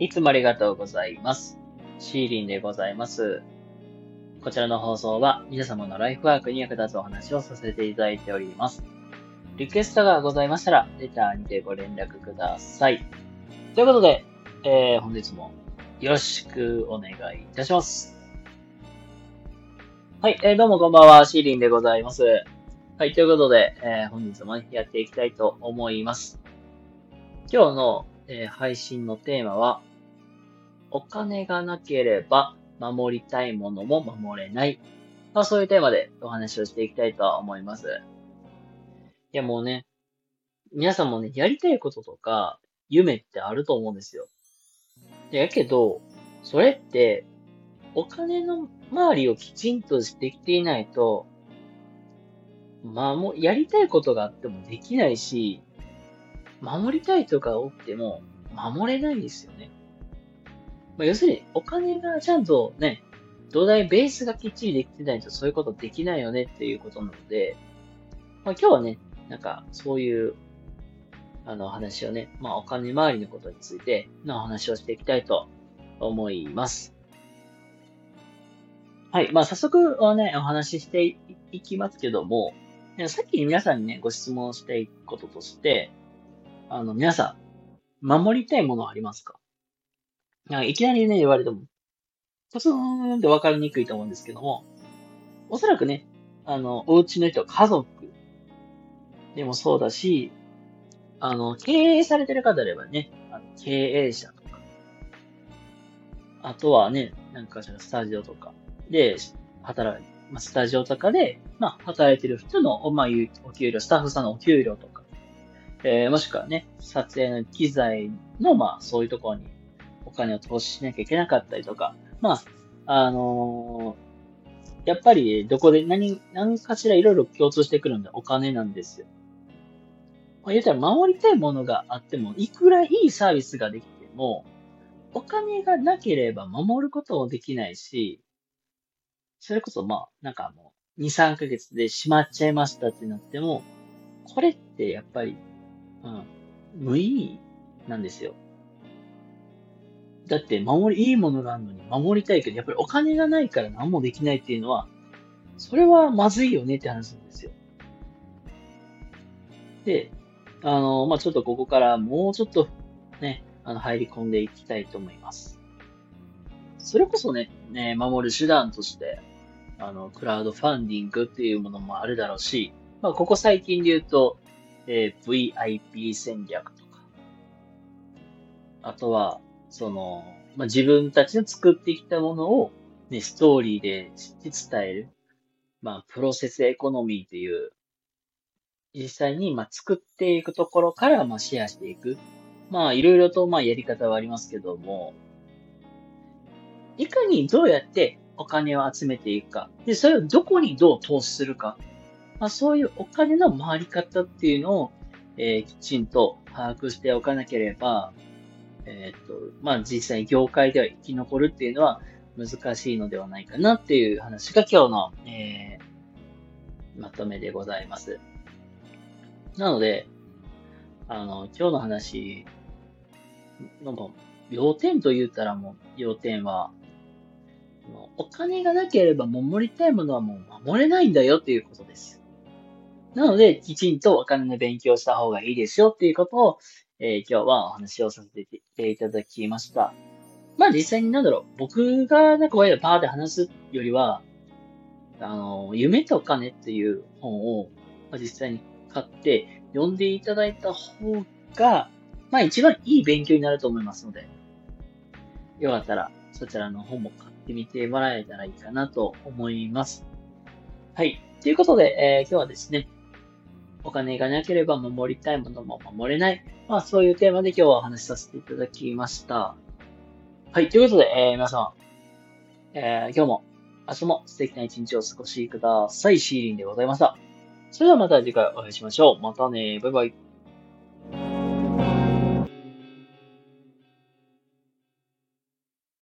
いつもありがとうございます。シーリンでございます。こちらの放送は皆様のライフワークに役立つお話をさせていただいております。リクエストがございましたら、レターにてご連絡ください。ということで、えー、本日もよろしくお願いいたします。はい、えー、どうもこんばんは、シーリンでございます。はい、ということで、えー、本日も、やっていきたいと思います。今日の、えー、配信のテーマは、お金がなければ守りたいものも守れない。まあそういうテーマでお話をしていきたいと思います。いやもうね、皆さんもね、やりたいこととか、夢ってあると思うんですよ。やけど、それって、お金の周りをきちんとできていないと、まあもう、やりたいことがあってもできないし、守りたいとかおっても、守れないんですよね。まあ、要するに、お金がちゃんとね、土台、ベースがきっちりできてないとそういうことできないよねっていうことなので、まあ、今日はね、なんか、そういう、あの、話をね、まあ、お金周りのことについてのお話をしていきたいと思います。はい。まあ、早速はね、お話ししていきますけども、さっき皆さんにね、ご質問していくこととして、あの、皆さん、守りたいものありますか？なんかいきなりね、言われても、ポツーンって分かりにくいと思うんですけども、おそらくね、あの、お家の人、家族。でもそうだし、あの、経営されてる方であればね、あの経営者とか、あとはね、なんかスタジオとか。で働いまあ、スタジオとかで、まあ、働いてる人の、まあ、お給料、スタッフさんのお給料とか、えー、もしくはね、撮影の機材の、まあ、そういうところにお金を投資しなきゃいけなかったりとか、まあ、あのー、やっぱり、どこで何、何かしらいろいろ共通してくるんでお金なんですよ。まあ、言ったら、守りたいものがあっても、いくらいいサービスができても、お金がなければ守ることもできないし、それこそまあ、なんかもう、2、3ヶ月で閉まっちゃいましたってなっても、これってやっぱり、うん、無意味なんですよ。だって、守り、いいものがあるのに守りたいけど、やっぱりお金がないから何もできないっていうのは、それはまずいよねって話なんですよ。で、あの、まあ、ちょっとここからもうちょっとね、あの、入り込んでいきたいと思います。それこそね、ね、守る手段として、あの、クラウドファンディングっていうものもあるだろうし、まあ、ここ最近で言うと、えー、VIP 戦略とか、あとは、その、まあ、自分たちの作ってきたものを、ね、ストーリーで伝える。まあ、プロセスエコノミーっていう、実際に、まあ、作っていくところから、まあ、シェアしていく。まあ、いろいろと、まあ、やり方はありますけども、いかにどうやってお金を集めていくか。で、それをどこにどう投資するか。まあ、そういうお金の回り方っていうのを、えー、きちんと把握しておかなければ、えっ、と、まあ、実際業界では生き残るっていうのは難しいのではないかなっていう話が今日の、えー、まとめでございます。なので、あの、今日の話のも、要点と言ったらもう、要点は、お金がなければ守りたいものはもう守れないんだよっていうことです。なので、きちんとお金の勉強した方がいいですよっていうことを、えー、今日はお話をさせていただきました。まあ実際になんだろう、僕がなんかこうやってパーって話すよりは、あの、夢と金っていう本を、実際に買って読んでいただいた方が、まあ一番いい勉強になると思いますので、よかったらそちらの本も買ってみてもらえたらいいかなと思います。はい。ということで、えー、今日はですね、お金がなければ守りたいものも守れない。まあそういうテーマで今日はお話しさせていただきました。はい。ということで、えー、皆さん、えー、今日も明日も素敵な一日をお過ごしください。シーリンでございました。それではまた次回お会いしましょう。またね。バイバイ。